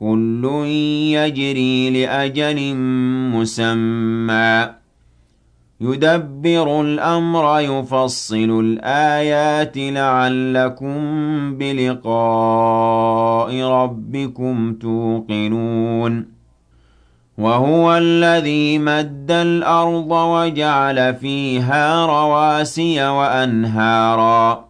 كل يجري لأجل مسمى. يدبر الأمر يفصل الآيات لعلكم بلقاء ربكم توقنون. وهو الذي مد الأرض وجعل فيها رواسي وأنهاراً.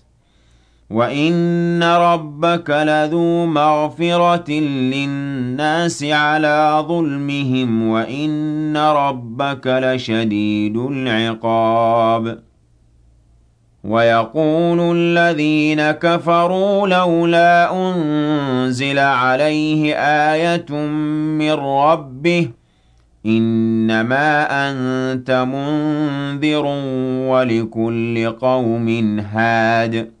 وَإِنَّ رَبَّكَ لَذُو مَغْفِرَةٍ لِّلنَّاسِ عَلَىٰ ظُلْمِهِمْ وَإِنَّ رَبَّكَ لَشَدِيدُ الْعِقَابِ وَيَقُولُ الَّذِينَ كَفَرُوا لَوْلَا أُنزِلَ عَلَيْهِ آيَةٌ مِّن رَّبِّهِ إِنَّمَا أَنتَ مُنذِرٌ وَلِكُلِّ قَوْمٍ هَادٍ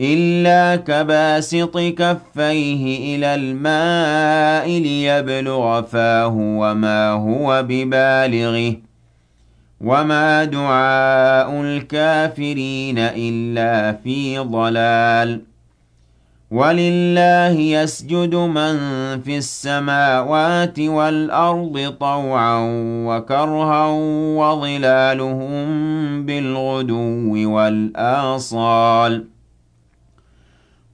إلا كباسط كفيه إلى الماء ليبلغ فاه وما هو ببالغه. وما دعاء الكافرين إلا في ضلال. ولله يسجد من في السماوات والأرض طوعا وكرها وظلالهم بالغدو والآصال.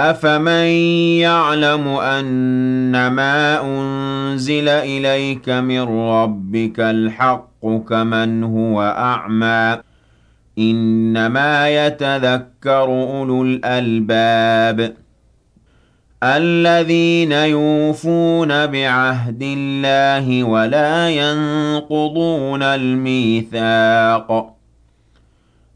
أَفَمَن يَعْلَمُ أَنَّمَا أُنزِلَ إِلَيْكَ مِن رَّبِّكَ الْحَقُّ كَمَنْ هُوَ أَعْمَىٰ ۚ إِنَّمَا يَتَذَكَّرُ أُولُو الْأَلْبَابِ الَّذِينَ يُوفُونَ بِعَهْدِ اللَّهِ وَلَا يَنقُضُونَ الْمِيثَاقَ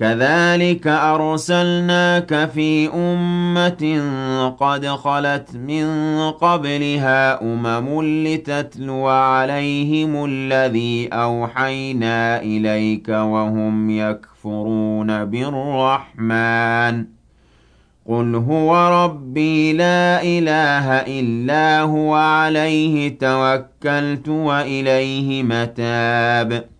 كَذَٰلِكَ أَرْسَلْنَاكَ فِي أُمَّةٍ قَدْ خَلَتْ مِن قَبْلِهَا أُمَمٌ لِّتَتْلُوَ عَلَيْهِمُ الَّذِي أَوْحَيْنَا إِلَيْكَ وَهُمْ يَكْفُرُونَ بِالرَّحْمَٰنِ. قُلْ هُوَ رَبِّي لَا إِلَٰهَ إِلَّا هُوَ عَلَيْهِ تَوَكَّلْتُ وَإِلَيْهِ مَتَابِ.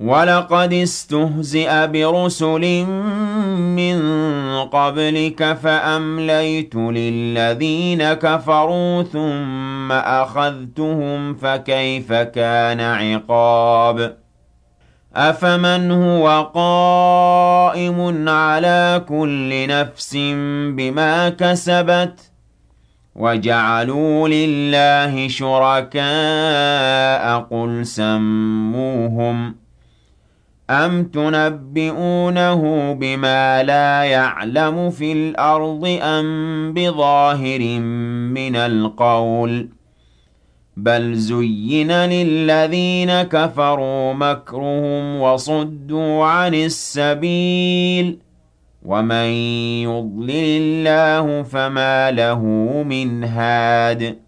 وَلَقَدِ اسْتُهْزِئَ بِرُسُلٍ مِّن قَبْلِكَ فَأَمْلَيْتُ لِلَّذِينَ كَفَرُوا ثُمَّ أَخَذْتُهُمْ فَكَيْفَ كَانَ عِقَابِ أَفَمَنْ هُوَ قَائِمٌ عَلَىٰ كُلِّ نَفْسٍ بِمَا كَسَبَتْ وَجَعَلُوا لِلَّهِ شُرَكَاءَ قُلْ سَمُّوهُمْ ۚ أَمْ تُنَبِّئُونَهُ بِمَا لَا يَعْلَمُ فِي الْأَرْضِ أَم بِظَاهِرٍ مِّنَ الْقَوْلِ ۗ بَلْ زُيِّنَ لِلَّذِينَ كَفَرُوا مَكْرُهُمْ وَصُدُّوا عَنِ السَّبِيلِ ۗ وَمَن يُضْلِلِ اللَّهُ فَمَا لَهُ مِنْ هَادٍ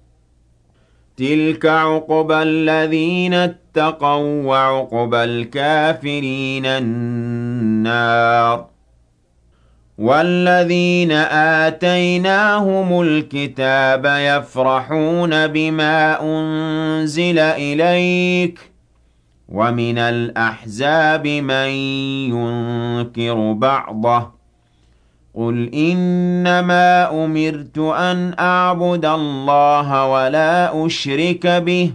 تِلْكَ عُقْبَى الَّذِينَ اتَّقَوا ۖ وَّعُقْبَى الْكَافِرِينَ النَّارُ وَالَّذِينَ آتَيْنَاهُمُ الْكِتَابَ يَفْرَحُونَ بِمَا أُنزِلَ إِلَيْكَ ۖ وَمِنَ الْأَحْزَابِ مَن يُنكِرُ بَعْضَهُ ۚ قُلْ إِنَّمَا أُمِرْتُ أَنْ أَعْبُدَ اللَّهَ وَلَا أُشْرِكَ بِهِ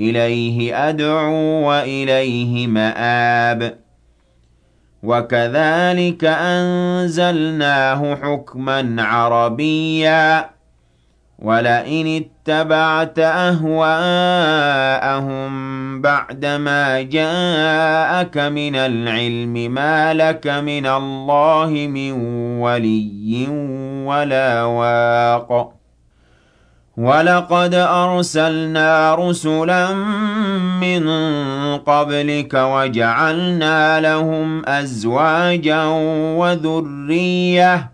إِلَيْهِ أَدْعُو وَإِلَيْهِ مَآبِ وَكَذَلِكَ أَنزَلْنَاهُ حُكْمًا عَرَبِيًّا وَلَئِنِ اتَّبَعْتَ أَهْوَاءَهُم بَعْدَمَا جَاءَكَ مِنَ الْعِلْمِ مَا لَكَ مِنَ اللَّهِ مِن وَلِيٍّ وَلَا وَاقٍ. وَلَقَدْ أَرْسَلْنَا رُسُلًا مِّن قَبْلِكَ وَجَعَلْنَا لَهُمْ أَزْوَاجًا وَذُرِّيَّةً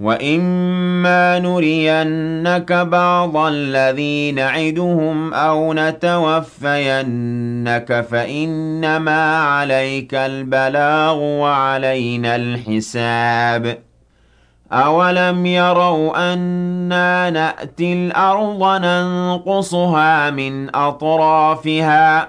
وَإِمَّا نُرِيَنَّكَ بَعْضَ الَّذِي نَعِدُهُمْ أَوْ نَتَوَفَّيَنَّكَ فَإِنَّمَا عَلَيْكَ الْبَلَاغُ وَعَلَيْنَا الْحِسَابُ أَوَلَمْ يَرَوْا أَنَّا نَأْتِي الْأَرْضَ نَنقُصُهَا مِنْ أَطْرَافِهَا ۚ